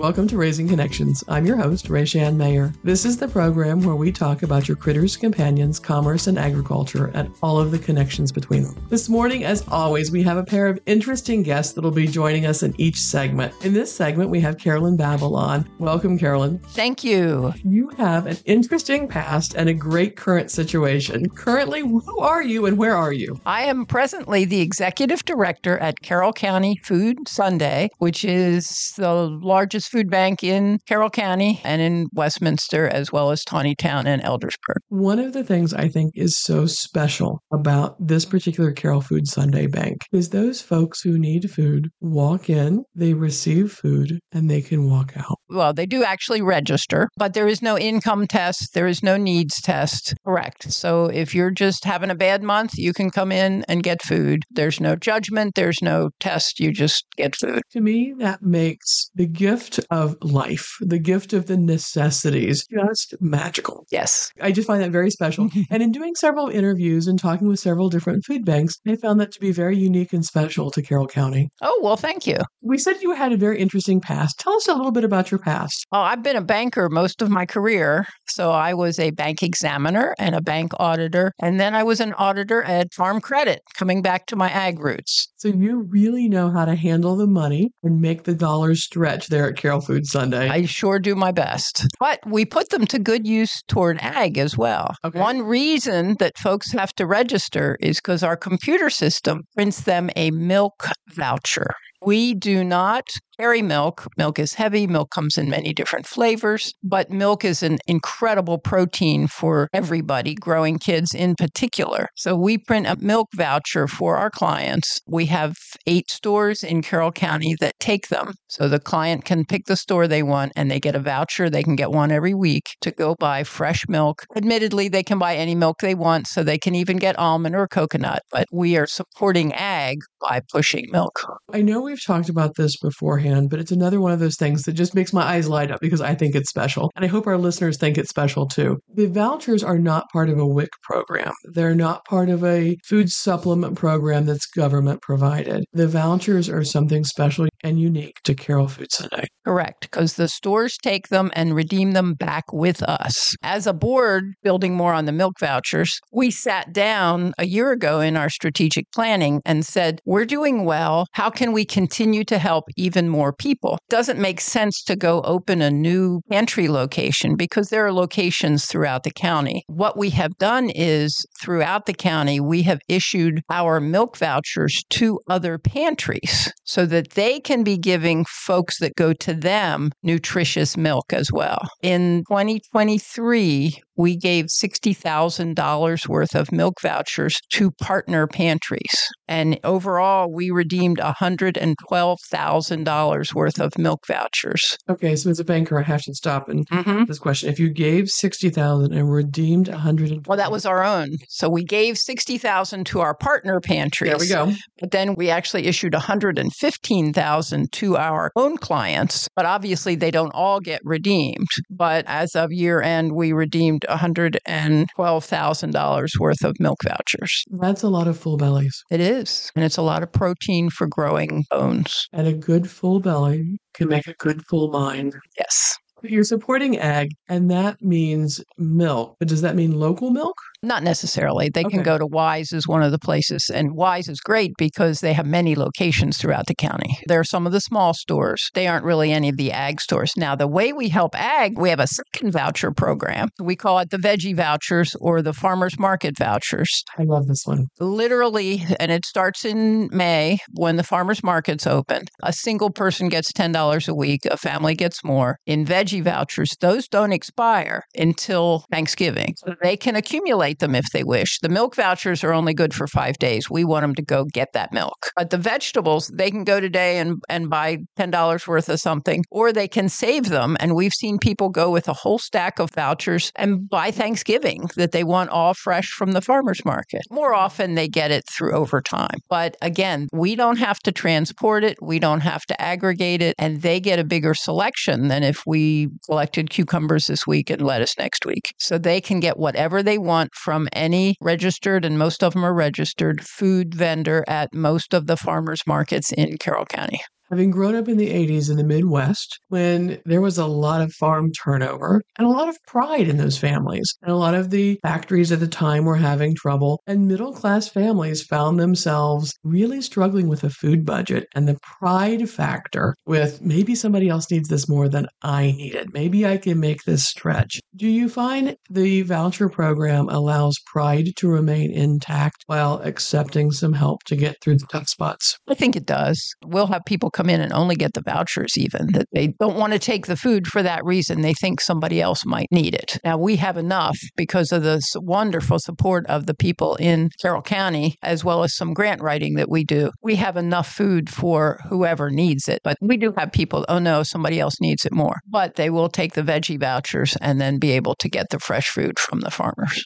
Welcome to Raising Connections. I'm your host, Rachann Mayer. This is the program where we talk about your critters, companions, commerce, and agriculture, and all of the connections between them. This morning, as always, we have a pair of interesting guests that will be joining us in each segment. In this segment, we have Carolyn Babylon. Welcome, Carolyn. Thank you. You have an interesting past and a great current situation. Currently, who are you and where are you? I am presently the executive director at Carroll County Food Sunday, which is the largest food bank in Carroll County and in Westminster, as well as Taneytown and Eldersburg. One of the things I think is so special about this particular Carroll Food Sunday Bank is those folks who need food walk in, they receive food, and they can walk out. Well, they do actually register, but there is no income test, there is no needs test. Correct. So if you're just having a bad month, you can come in and get food. There's no judgment, there's no test, you just get food. To me, that makes the gift of life, the gift of the necessities, just magical. Yes. I just find that very special. and in doing several interviews and talking with several different food banks, I found that to be very unique and special to Carroll County. Oh, well, thank you. We said you had a very interesting past. Tell us a little bit about your past. Oh, I've been a banker most of my career. So I was a bank examiner and a bank auditor. And then I was an auditor at Farm Credit, coming back to my ag roots. So you really know how to handle the money and make the dollars stretch there at Carroll Food Sunday. I sure do my best. But we put them to good use toward ag as well. Okay. One reason that folks have to register is because our computer system prints them a milk voucher. We do not carry milk. Milk is heavy. Milk comes in many different flavors, but milk is an incredible protein for everybody, growing kids in particular. So we print a milk voucher for our clients. We have eight stores in Carroll County that take them. So the client can pick the store they want and they get a voucher. They can get one every week to go buy fresh milk. Admittedly, they can buy any milk they want, so they can even get almond or coconut, but we are supporting ag by pushing milk. I know we've talked about this beforehand, but it's another one of those things that just makes my eyes light up because I think it's special. And I hope our listeners think it's special too. The vouchers are not part of a WIC program, they're not part of a food supplement program that's government provided. The vouchers are something special and unique to Carroll Food Sunday. Correct, because the stores take them and redeem them back with us. As a board, building more on the milk vouchers, we sat down a year ago in our strategic planning and said, We're doing well. How can we continue to help even more people? Doesn't make sense to go open a new pantry location because there are locations throughout the county. What we have done is throughout the county, we have issued our milk vouchers to other pantries so that they can be giving folks that go to them nutritious milk as well. In 2023, we gave $60,000 worth of milk vouchers to partner pantries. And overall, we redeemed $112,000 worth of milk vouchers. Okay, so as a banker, I have to stop and Mm-hmm. this question. If you gave 60,000 and redeemed 100 Well, that was our own. So we gave 60,000 to our partner pantries. There we go. But then we actually issued 115,000 to our own clients, but obviously they don't all get redeemed. But as of year end, we redeemed $112,000 worth of milk vouchers. That's a lot of full bellies. It is, and it's a lot of protein for growing bones. And a good full belly can make a good full mind. Yes. You're supporting ag, and that means milk. But does that mean local milk? Not necessarily. They can go to Weis is one of the places, and Weis is great because they have many locations throughout the county. There are some of the small stores. They aren't really any of the ag stores. Now, the way we help ag, we have a second voucher program. We call it the veggie vouchers or the farmers market vouchers. I love this one. Literally, and it starts in May when the farmers market's open. A single person gets $10 a week, a family gets more. In veggie vouchers, those don't expire until Thanksgiving. So they can accumulate them if they wish. The milk vouchers are only good for five days. We want them to go get that milk. But the vegetables, they can go today and, and buy $10 worth of something, or they can save them. And we've seen people go with a whole stack of vouchers and buy Thanksgiving that they want all fresh from the farmer's market. More often, they get it through overtime. But again, we don't have to transport it, we don't have to aggregate it, and they get a bigger selection than if we collected cucumbers this week and lettuce next week. So they can get whatever they want from any registered, and most of them are registered, food vendor at most of the farmers markets in Carroll County. Having grown up in the 80s in the Midwest, when there was a lot of farm turnover and a lot of pride in those families, and a lot of the factories at the time were having trouble, and middle class families found themselves really struggling with a food budget and the pride factor with maybe somebody else needs this more than I need it. Maybe I can make this stretch. Do you find the voucher program allows pride to remain intact while accepting some help to get through the tough spots? I think it does. We'll have people come in and only get the vouchers, even that mm-hmm. they don't want to take the food for that reason. They think somebody else might need it. Now, we have enough because of the wonderful support of the people in Carroll County, as well as some grant writing that we do. We have enough food for whoever needs it. But we do have people, oh no, somebody else needs it more. But they will take the veggie vouchers and then be able to get the fresh food from the farmers.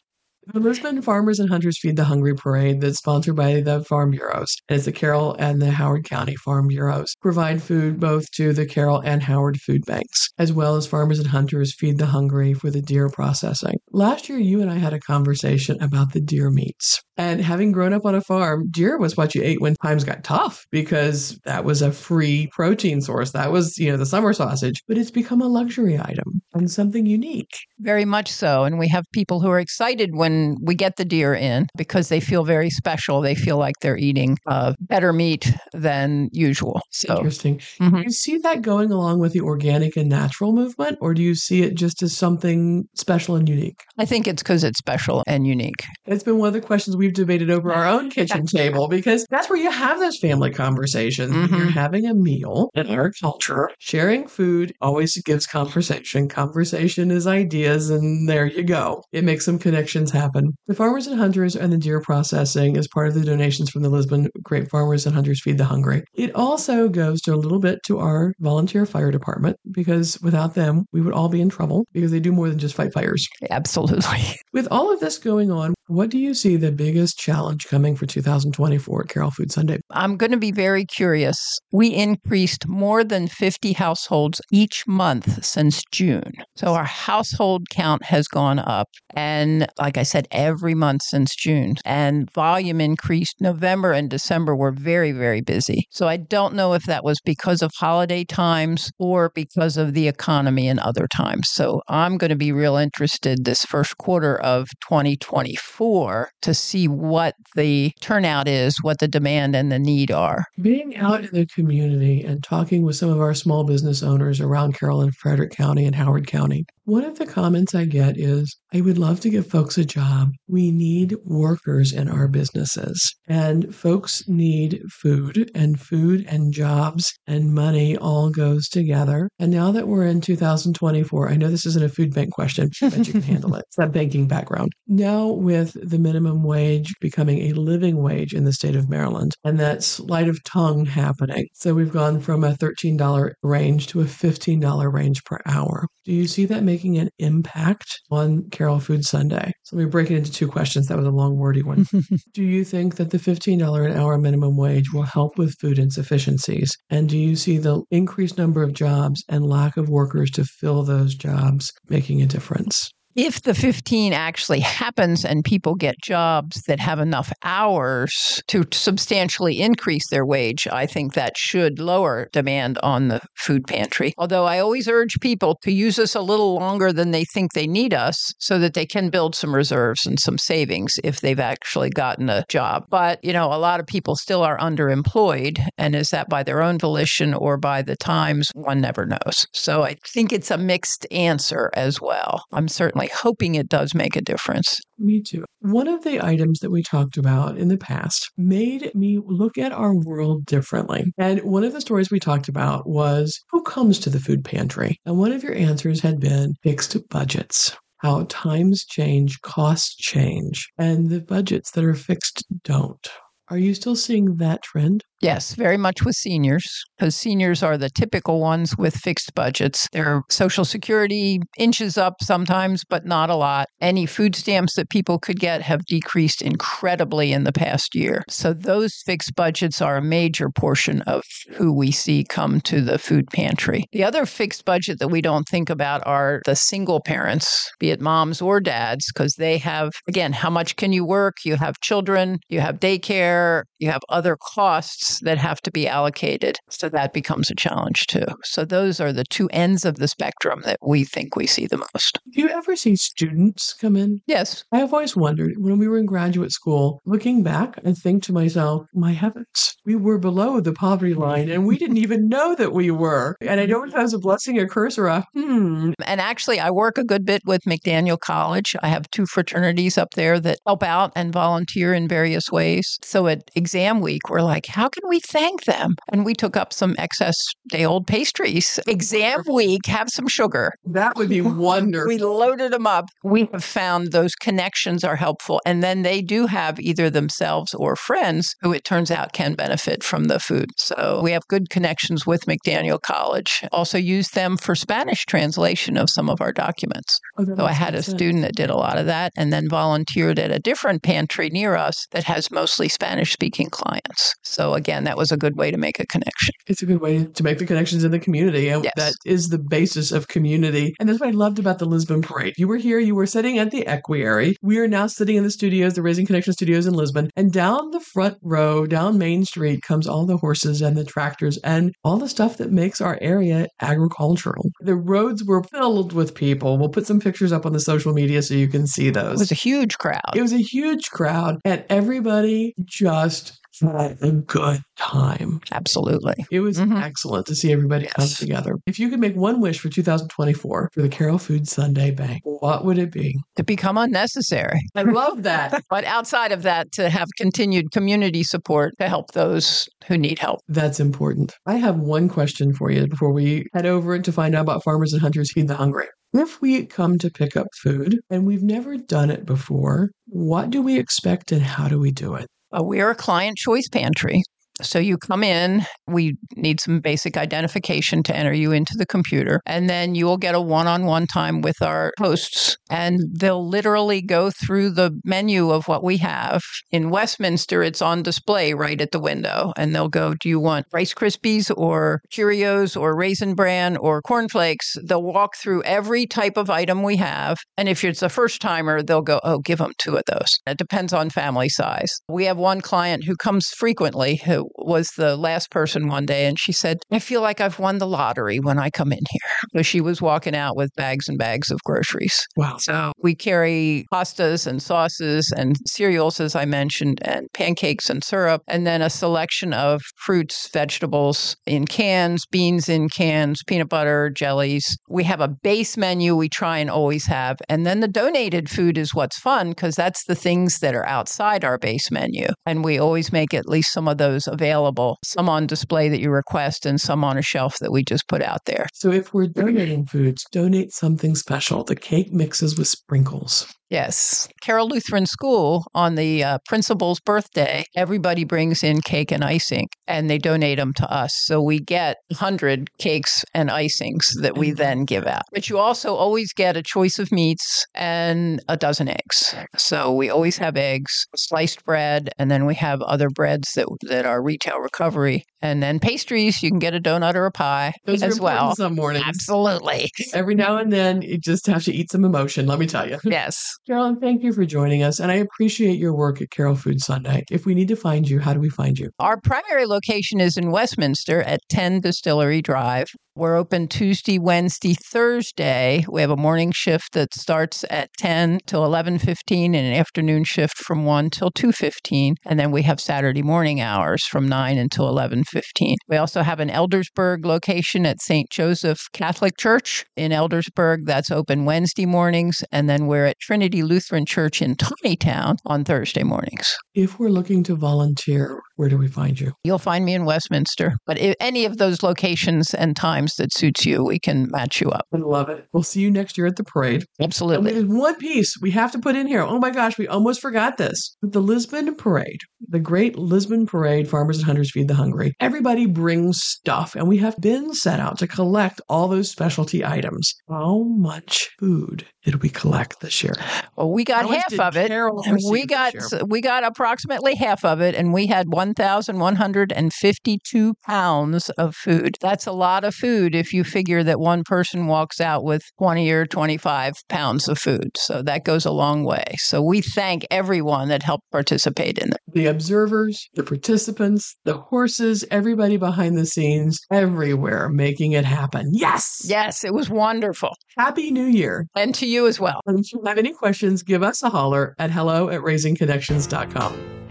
The Lisbon Farmers and Hunters Feed the Hungry Parade that's sponsored by the Farm Bureaus. And it's the Carroll and the Howard County Farm Bureaus provide food both to the Carroll and Howard food banks, as well as Farmers and Hunters Feed the Hungry for the deer processing. Last year, you and I had a conversation about the deer meats. And having grown up on a farm, deer was what you ate when times got tough because that was a free protein source. That was, you know, the summer sausage. But it's become a luxury item and something unique. Very much so. And we have people who are excited when we get the deer in because they feel very special. They feel like they're eating uh, better meat than usual. So interesting. Mm-hmm. Do you see that going along with the organic and natural movement, or do you see it just as something special and unique? I think it's because it's special and unique. It's been one of the questions we've debated over our own kitchen table because that's where you have those family conversations. Mm-hmm. You're having a meal in our culture. Sharing food always gives conversation. Conversation is ideas, and there you go. It makes some connections happen. The farmers and hunters and the deer processing is part of the donations from the Lisbon Great Farmers and Hunters Feed the Hungry. It also goes to a little bit to our volunteer fire department because without them, we would all be in trouble because they do more than just fight fires. Absolutely. With all of this going on, what do you see the biggest challenge coming for 2024 at Carroll Food Sunday? I'm going to be very curious. We increased more than 50 households each month since June. So our household count has gone up. And like I said, every month since June. And volume increased. November and December were very, very busy. So I don't know if that was because of holiday times or because of the economy and other times. So I'm going to be real interested this first quarter of 2024 before to see what the turnout is, what the demand and the need are. Being out in the community and talking with some of our small business owners around Carroll and Frederick County and Howard County, one of the comments I get is, I would love to give folks a job. We need workers in our businesses, and folks need food, and food and jobs and money all goes together. And now that we're in 2024, I know this isn't a food bank question, but you can handle it. It's that banking background. Now, with the minimum wage becoming a living wage in the state of Maryland, and that sleight of tongue happening. So we've gone from a $13 range to a $15 range per hour. Do you see that making an impact on Carroll Food Sunday? So let me break it into two questions. That was a long, wordy one. do you think that the $15 an hour minimum wage will help with food insufficiencies? And do you see the increased number of jobs and lack of workers to fill those jobs making a difference? If the 15 actually happens and people get jobs that have enough hours to substantially increase their wage, I think that should lower demand on the food pantry. Although I always urge people to use us a little longer than they think they need us so that they can build some reserves and some savings if they've actually gotten a job. But, you know, a lot of people still are underemployed. And is that by their own volition or by the times? One never knows. So I think it's a mixed answer as well. I'm certainly hoping it does make a difference. Me too. One of the items that we talked about in the past made me look at our world differently. And one of the stories we talked about was who comes to the food pantry? And one of your answers had been fixed budgets how times change, costs change, and the budgets that are fixed don't. Are you still seeing that trend? Yes, very much with seniors, because seniors are the typical ones with fixed budgets. Their Social Security inches up sometimes, but not a lot. Any food stamps that people could get have decreased incredibly in the past year. So those fixed budgets are a major portion of who we see come to the food pantry. The other fixed budget that we don't think about are the single parents, be it moms or dads, because they have, again, how much can you work? You have children, you have daycare, you have other costs funds that have to be allocated. So that becomes a challenge too. So those are the two ends of the spectrum that we think we see the most. Do you ever see students come in? Yes. I have always wondered when we were in graduate school, looking back, I think to myself, my heavens, we were below the poverty line and we didn't even know that we were. And I don't know if that was a blessing, a curse, or a hmm. And actually, I work a good bit with McDaniel College. I have two fraternities up there that help out and volunteer in various ways. So at exam week, we're like, how can we thank them? And we took up some excess day old pastries. Exam week, have some sugar. That would be wonderful. We loaded them up. We have found those connections are helpful. And then they do have either themselves or friends who it turns out can benefit from the food. So we have good connections with McDaniel College. Also use them for Spanish translation of some of our documents. Oh, So I had a sense. student that did a lot of that and then volunteered at a different pantry near us that has mostly Spanish speaking clients. So again, that was a good way to make a connection. It's a good way to make the connections in the community. And Yes. that is the basis of community. And that's what I loved about the Lisbon Parade. You were here, you were sitting at the Equiery. We are now sitting in the studios, the Raising Connection studios in Lisbon. And down the front row, down Main Street, comes all the horses and the tractors and all the stuff that makes our area agricultural. The roads were filled with people. We'll put some pictures up on the social media so you can see those. It was a huge crowd. It was a huge crowd, and everybody just had a good time. Absolutely. It was Mhm. excellent to see everybody come together. If you could make one wish for 2024 for the Carroll Food Sunday Bank, what would it be? To become unnecessary. I love that. But outside of that, to have continued community support to help those who need help. That's important. I have one question for you before we head over to find out about Farmers and Hunters Feed the Hungry. If we come to pick up food and we've never done it before, what do we expect and how do we do it? Uh, we are a client choice pantry. So you come in, we need some basic identification to enter you into the computer, and then you will get a one on one time with our hosts, and they'll literally go through the menu of what we have. In Westminster, it's on display right at the window, and they'll go, Do you want Rice Krispies or Cheerios or Raisin Bran or cornflakes? They'll walk through every type of item we have. And if it's a first timer, they'll go, Oh, give them two of those. It depends on family size. We have one client who comes frequently who was the last person one day, and she said, I feel like I've won the lottery when I come in here. So she was walking out with bags and bags of groceries. Wow. So we carry pastas and sauces and cereals, as I mentioned, and pancakes and syrup, and then a selection of fruits, vegetables in cans, beans in cans, peanut butter, jellies. We have a base menu we try and always have. And then the donated food is what's fun because that's the things that are outside our base menu. And we always make at least some of those available, some on display that you request, and some on a shelf that we just put out there. So if we're donating foods, donate something special. The cake mixes with sprinkles. Yes. Carroll Lutheran School on the uh, principal's birthday, everybody brings in cake and icing and they donate them to us. So we get 100 cakes and icings that we then give out. But you also always get a choice of meats and a dozen eggs. So we always have eggs, sliced bread, and then we have other breads that, that are retail recovery. And then pastries, you can get a donut or a pie Those as well. some mornings. Absolutely. Every now and then, you just have to eat some emotion, let me tell you. Yes. Carolyn, thank you for joining us, and I appreciate your work at Carroll Food Sunday. If we need to find you, how do we find you? Our primary location is in Westminster at 10 Distillery Drive. We're open Tuesday, Wednesday, Thursday. We have a morning shift that starts at 10 till 11:15 and an afternoon shift from 1 till 2:15, and then we have Saturday morning hours from 9 until 11:15. We also have an Eldersburg location at St. Joseph Catholic Church in Eldersburg that's open Wednesday mornings, and then we're at Trinity Lutheran Church in Town on Thursday mornings. If we're looking to volunteer, where do we find you? You'll find me in Westminster, but if any of those locations and times that suits you, we can match you up. I love it. We'll see you next year at the parade. And Absolutely. there's one piece we have to put in here. Oh my gosh, we almost forgot this. The Lisbon Parade, the great Lisbon Parade, Farmers and Hunters Feed the Hungry. Everybody brings stuff, and we have bins set out to collect all those specialty items. How much food did we collect this year? Well, we got half of it. Carol We got we got approximately half of it, and we had 1,152 pounds of food. That's a lot of food if you figure that one person walks out with 20 or 25 pounds of food. So that goes a long way. So we thank everyone that helped participate in it. The observers, the participants, the horses, everybody behind the scenes, everywhere making it happen. Yes! Yes, it was wonderful. Happy New Year. And to you as well. And if you have any questions, give us a holler at hello at raisingconnections.com.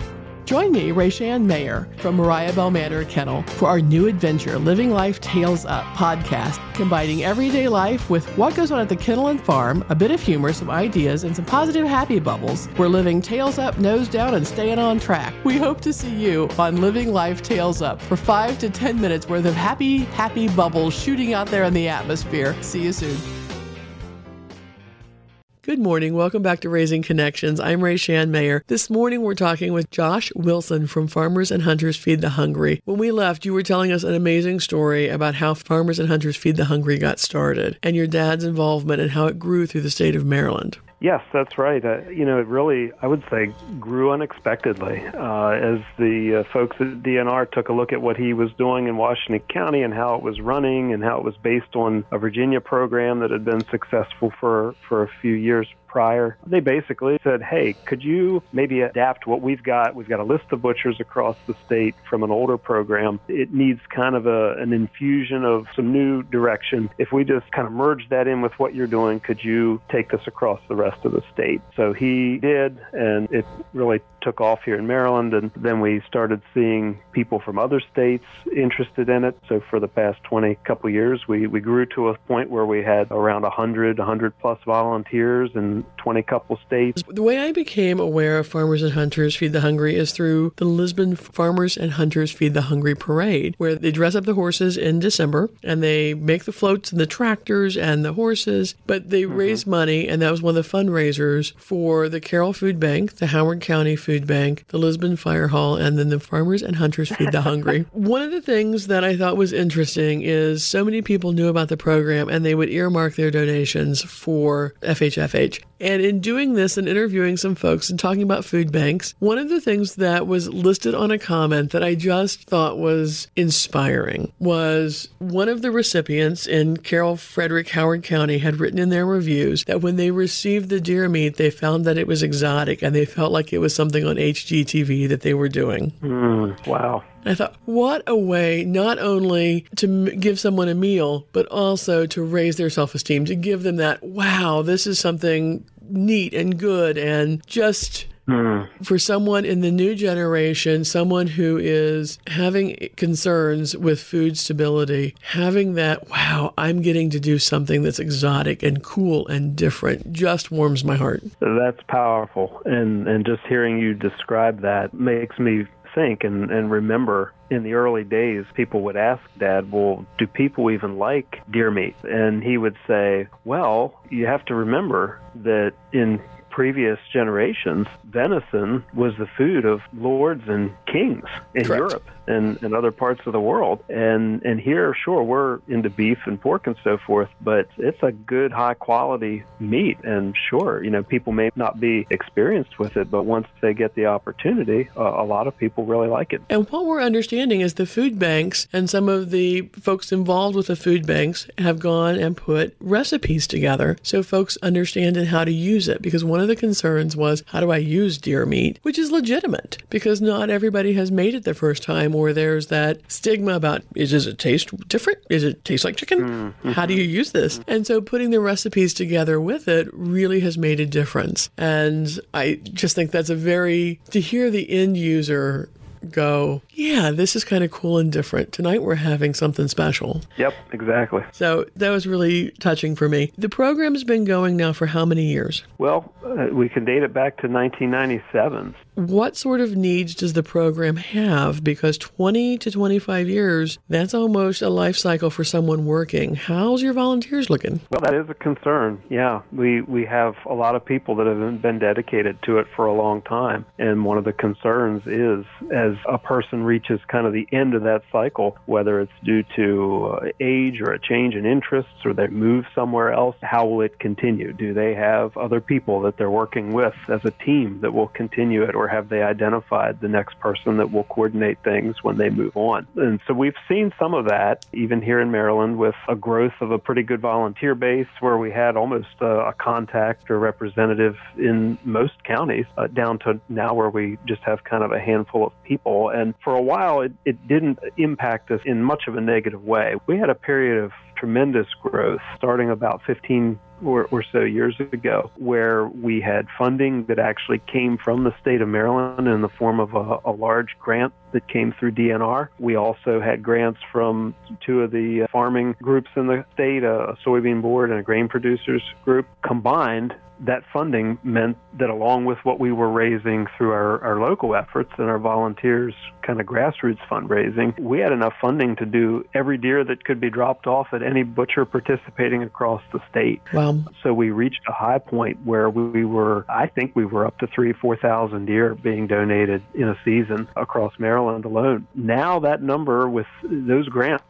Join me, Rachann Mayer from Mariah Bell Manor Kennel for our new adventure, Living Life Tails Up podcast, combining everyday life with what goes on at the kennel and farm, a bit of humor, some ideas, and some positive happy bubbles. We're living tails up, nose down, and staying on track. We hope to see you on Living Life Tails Up for five to 10 minutes worth of happy, happy bubbles shooting out there in the atmosphere. See you soon. Good morning. Welcome back to Raising Connections. I'm Rachann Mayer. This morning we're talking with Josh Wilson from Farmers and Hunters Feed the Hungry. When we left, you were telling us an amazing story about how Farmers and Hunters Feed the Hungry got started and your dad's involvement and how it grew through the state of Maryland. Yes, that's right. Uh, you know, it really, I would say, grew unexpectedly uh, as the uh, folks at DNR took a look at what he was doing in Washington County and how it was running and how it was based on a Virginia program that had been successful for, for a few years prior. They basically said, hey, could you maybe adapt what we've got? We've got a list of butchers across the state from an older program. It needs kind of a, an infusion of some new direction. If we just kind of merge that in with what you're doing, could you take this across the rest of the state? So he did, and it really took off here in Maryland. And then we started seeing people from other states interested in it. So for the past 20 couple years, we, we grew to a point where we had around 100, 100 plus volunteers and 20 couple states. The way I became aware of Farmers and Hunters Feed the Hungry is through the Lisbon Farmers and Hunters Feed the Hungry parade, where they dress up the horses in December and they make the floats and the tractors and the horses, but they mm-hmm. raise money, and that was one of the fundraisers for the Carroll Food Bank, the Howard County Food Bank, the Lisbon Fire Hall, and then the Farmers and Hunters Feed the Hungry. one of the things that I thought was interesting is so many people knew about the program and they would earmark their donations for FHFH. And in doing this and interviewing some folks and talking about food banks, one of the things that was listed on a comment that I just thought was inspiring was one of the recipients in Carroll Frederick Howard County had written in their reviews that when they received the deer meat, they found that it was exotic and they felt like it was something on HGTV that they were doing. Mm, wow. I thought, what a way not only to m- give someone a meal, but also to raise their self esteem, to give them that, wow, this is something neat and good and just Mm. For someone in the new generation, someone who is having concerns with food stability, having that, wow, I'm getting to do something that's exotic and cool and different just warms my heart. That's powerful. And, and just hearing you describe that makes me think and, and remember in the early days, people would ask Dad, well, do people even like deer meat? And he would say, well, you have to remember that in previous generations, venison was the food of lords and kings in Correct. Europe and, and other parts of the world. And and here, sure, we're into beef and pork and so forth, but it's a good, high quality meat. And sure, you know, people may not be experienced with it, but once they get the opportunity, uh, a lot of people really like it. And what we're understanding is the food banks and some of the folks involved with the food banks have gone and put recipes together so folks understand and how to use it. Because one of the concerns was, how do I use deer meat? Which is legitimate because not everybody has made it the first time time where there's that stigma about is does it taste different? Is it taste like chicken? Mm-hmm. How do you use this? And so putting the recipes together with it really has made a difference. And I just think that's a very to hear the end user go, yeah, this is kind of cool and different. Tonight we're having something special. Yep, exactly. So that was really touching for me. The program's been going now for how many years? Well, uh, we can date it back to 1997. What sort of needs does the program have? Because 20 to 25 years, that's almost a life cycle for someone working. How's your volunteers looking? Well, that is a concern. Yeah, we, we have a lot of people that have been dedicated to it for a long time. And one of the concerns is as a person reaches kind of the end of that cycle, whether it's due to uh, age or a change in interests or they move somewhere else, how will it continue? Do they have other people that they're working with as a team that will continue it? Or have they identified the next person that will coordinate things when they move on? And so we've seen some of that even here in Maryland with a growth of a pretty good volunteer base where we had almost a, a contact or representative in most counties uh, down to now where we just have kind of a handful of people. And for a while, it, it didn't impact us in much of a negative way. We had a period of tremendous growth starting about 15 or, or, so years ago, where we had funding that actually came from the state of Maryland in the form of a, a, large grant that came through DNR. We also had grants from two of the farming groups in the state, a soybean board and a grain producers group. Combined, that funding meant that along with what we were raising through our, our local efforts and our volunteers kind of grassroots fundraising, we had enough funding to do every deer that could be dropped off at any butcher participating across the state. Wow. So we reached a high point where we were, I think we were up to three, 4,000 deer being donated in a season across Maryland alone. Now that number with those grants,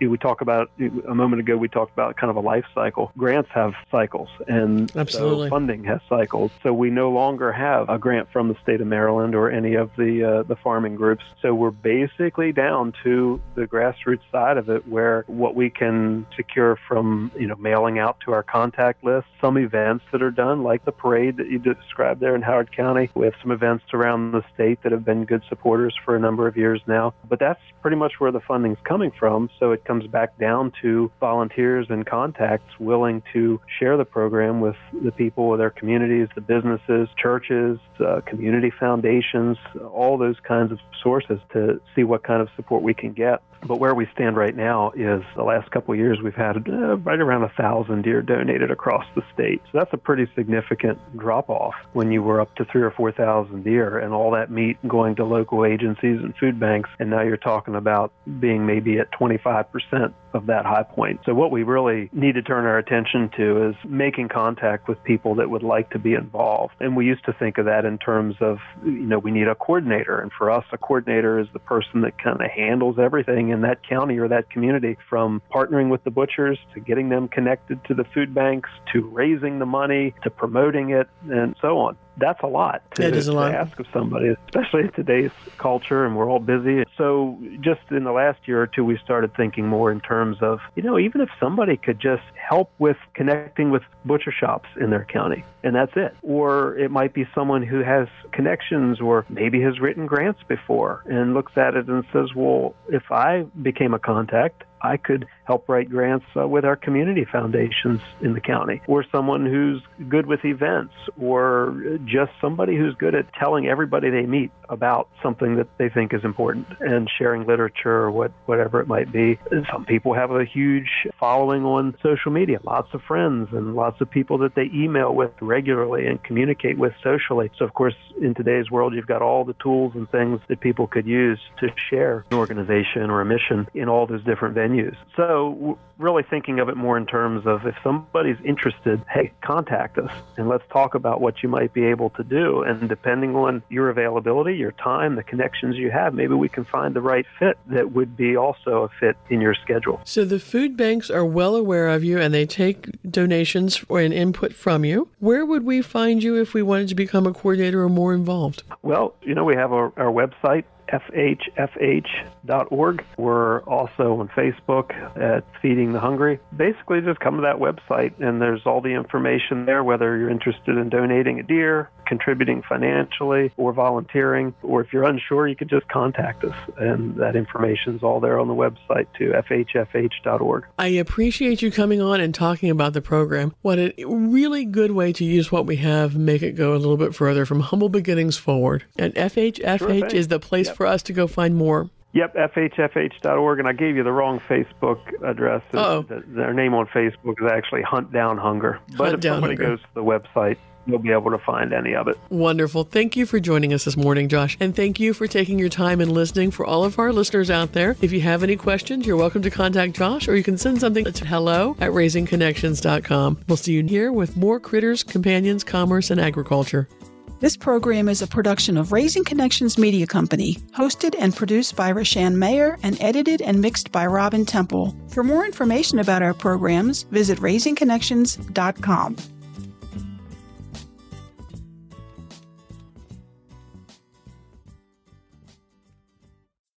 we talk about a moment ago, we talked about kind of a life cycle. Grants have cycles and Absolutely. So funding has cycles. So we no longer have a grant from the state of Maryland or any of the, uh, the farming groups so we're basically down to the grassroots side of it where what we can secure from, you know, mailing out to our contact list, some events that are done, like the parade that you described there in Howard County. We have some events around the state that have been good supporters for a number of years now. But that's pretty much where the funding's coming from. So it comes back down to volunteers and contacts willing to share the program with the people, their communities, the businesses, churches, uh, community foundations, all those kinds of sources to see what kind of support we can get. But where we stand right now is the last couple of years we've had uh, right around a thousand deer donated across the state. So that's a pretty significant drop off when you were up to three or four thousand deer and all that meat going to local agencies and food banks. And now you're talking about being maybe at 25% of that high point. So what we really need to turn our attention to is making contact with people that would like to be involved. And we used to think of that in terms of, you know, we need a coordinator. And for us, a coordinator is the person that kind of handles everything in that county or that community from partnering with the butchers to getting them connected to the food banks to raising the money to promoting it and so on that's a lot to, it is a lot. ask of somebody, especially in today's culture, and we're all busy. So, just in the last year or two, we started thinking more in terms of, you know, even if somebody could just help with connecting with butcher shops in their county, and that's it. Or it might be someone who has connections or maybe has written grants before and looks at it and says, well, if I became a contact, I could help write grants uh, with our community foundations in the county, or someone who's good with events, or just somebody who's good at telling everybody they meet about something that they think is important and sharing literature or what, whatever it might be. Some people have a huge following on social media, lots of friends and lots of people that they email with regularly and communicate with socially. So, of course, in today's world, you've got all the tools and things that people could use to share an organization or a mission in all those different venues. So, really thinking of it more in terms of if somebody's interested, hey, contact us and let's talk about what you might be able to do. And depending on your availability, your time, the connections you have, maybe we can find the right fit that would be also a fit in your schedule. So the food banks are well aware of you and they take donations or an input from you. Where would we find you if we wanted to become a coordinator or more involved? Well, you know, we have our, our website, fhfh.org. We're also on Facebook at Feeding the Hungry. Basically, just come to that website and there's all the information there, whether you're interested in donating a deer, contributing financially, or volunteering, or if you're unsure, you could just contact us. And that information is all there on the website too, fhfh.org. I appreciate you coming on and talking about the program. What a really good way to use what we have, make it go a little bit further from humble beginnings forward. And FHFH sure is the place yep. for us to go find more. Yep, fhfh.org, and I gave you the wrong Facebook address. Oh, their name on Facebook is actually Hunt Down Hunger. But Hunt if Down somebody Hunger. goes to the website, you'll be able to find any of it. Wonderful. Thank you for joining us this morning, Josh. And thank you for taking your time and listening. For all of our listeners out there, if you have any questions, you're welcome to contact Josh or you can send something to hello at raisingconnections.com. We'll see you here with more critters, companions, commerce, and agriculture. This program is a production of Raising Connections Media Company, hosted and produced by Rachann Mayer and edited and mixed by Robin Temple. For more information about our programs, visit raisingconnections.com.